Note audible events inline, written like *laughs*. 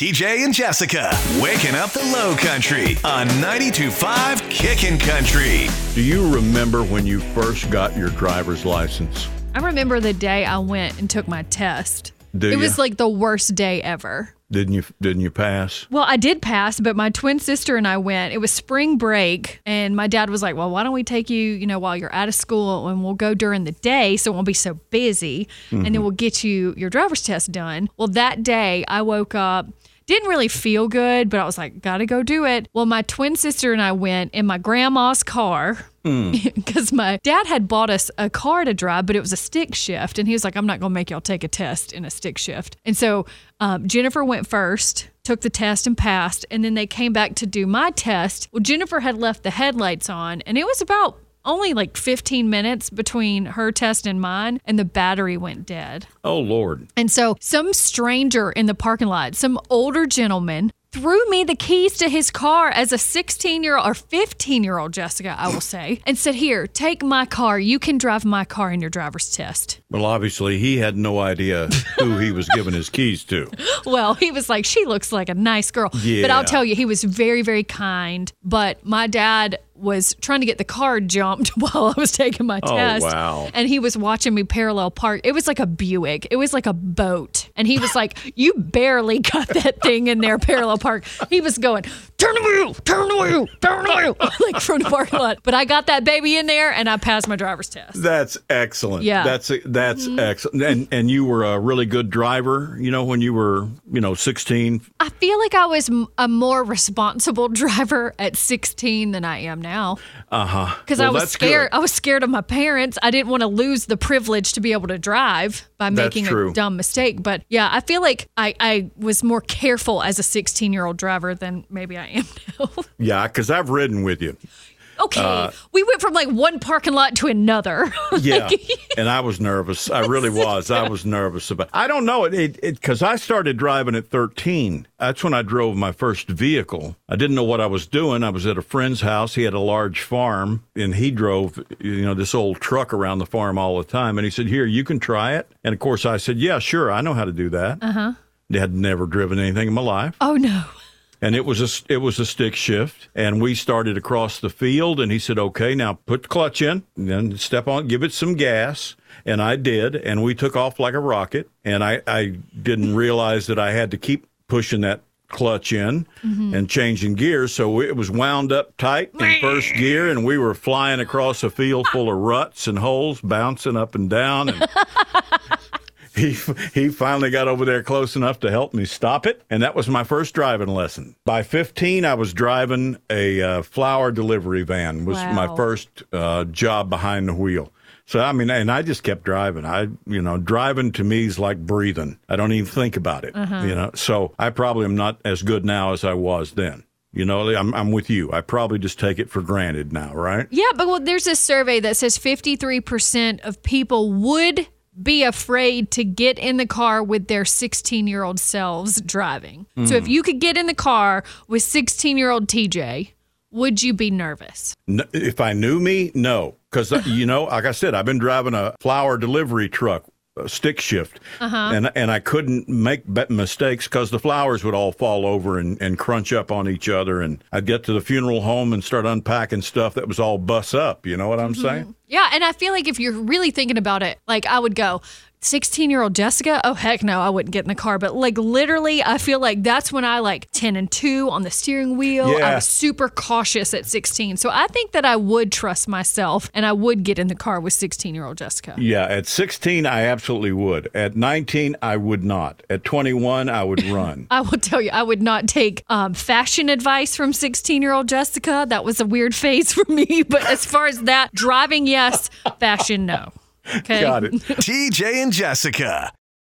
TJ and Jessica, waking up the low country on 92.5 Kickin' Country. Do you remember when you first got your driver's license? I remember the day I went and took my test. Do it ya? was like the worst day ever. Didn't you didn't you pass? Well, I did pass, but my twin sister and I went. It was spring break, and my dad was like, "Well, why don't we take you, you know, while you're out of school, and we'll go during the day, so it won't be so busy, and then mm-hmm. we'll get you your driver's test done." Well, that day I woke up. Didn't really feel good, but I was like, gotta go do it. Well, my twin sister and I went in my grandma's car *laughs* because my dad had bought us a car to drive, but it was a stick shift. And he was like, I'm not going to make y'all take a test in a stick shift. And so um, Jennifer went first, took the test and passed. And then they came back to do my test. Well, Jennifer had left the headlights on, and it was about only like 15 minutes between her test and mine, and the battery went dead. Oh Lord. And so some stranger in the parking lot, some older gentleman, threw me the keys to his car as a 16 year old or 15 year old Jessica, I will say, and said, Here, take my car. You can drive my car in your driver's test. Well, obviously he had no idea who he was giving his keys to. *laughs* Well, he was like, She looks like a nice girl. But I'll tell you, he was very, very kind. But my dad was trying to get the car jumped *laughs* while I was taking my Oh, test. wow. And he was watching me parallel park. It was like a Buick. It was like a boat. And he was like, *laughs* You barely got that thing in there parallel park. He was going, Turn the wheel, turn the wheel, turn the wheel, *laughs* like from the parking lot. But I got that baby in there and I passed my driver's test. That's excellent. Yeah. That's that's mm-hmm. excellent. And and you were a really good driver, you know, when you were, you know, 16. I feel like I was a more responsible driver at 16 than I am now. Uh-huh. Because Well, I was scared. good. I was scared of my parents. I didn't want to lose the privilege to be able to drive by That's making true. a dumb mistake. But yeah, I feel like I, I was more careful as a 16 year old driver than maybe I am *laughs* now. Yeah, cuz I've ridden with you. Okay, Uh, we went from like one parking lot to another. *laughs* Yeah, *laughs* and I was nervous. I really was. I was nervous about. I don't know it it because I started driving at 13. That's when I drove my first vehicle. I didn't know what I was doing. I was at a friend's house. He had a large farm, and he drove you know this old truck around the farm all the time. And he said, "Here, you can try it." And of course, I said, "Yeah, sure. I know how to do that." Uh huh. Had never driven anything in my life oh no. And it was a it was a stick shift. And we started across the field and he said okay now put the clutch in and then step on give it some gas. And I did and we took off like a rocket. And I I didn't realize that I had to keep pushing that clutch in mm-hmm. and changing gears. So it was wound up tight in first gear and we were flying across a field full of ruts and holes bouncing up and down. And *laughs* he he finally got over there close enough to help me stop it, and that was my first driving lesson. By 15, I was driving a uh, flower delivery van. Was my first uh, job behind the wheel. So I mean, and I just kept driving. I, you know, driving to me is like breathing. I don't even think about it. You know, so I probably am not as good now as I was then. You know, I'm I'm with you. I probably just take it for granted now, right? Yeah, but well, there's a survey that says 53% of people would be afraid to get in the car with their 16 year old selves driving. So if mm. you could get in the car with 16 year old TJ, would you be nervous? N- if I knew me, no, because uh, you know, like I said, I've been driving a flower delivery truck, stick shift, uh-huh. and and I couldn't make mistakes because the flowers would all fall over and, and crunch up on each other, and I'd get to the funeral home and start unpacking stuff that was all bus up. You know what I'm mm-hmm. saying? Yeah, and I feel like if you're really thinking about it, like I would go, 16 year old Jessica, oh heck no, I wouldn't get in the car. But like literally, I feel like that's when I like 10 and 2 on the steering wheel. I Yeah. was super cautious at 16. So I think that I would trust myself and I would get in the car with 16 year old Jessica. Yeah, at 16, I absolutely would. At 19, I would not. At 21, I would *laughs* run. I will tell you, I would not take um, fashion advice from 16 year old Jessica. That was a weird phase *laughs* for me. But as far as that, driving, yes, fashion, no. Okay. Got it. TJ and Jessica.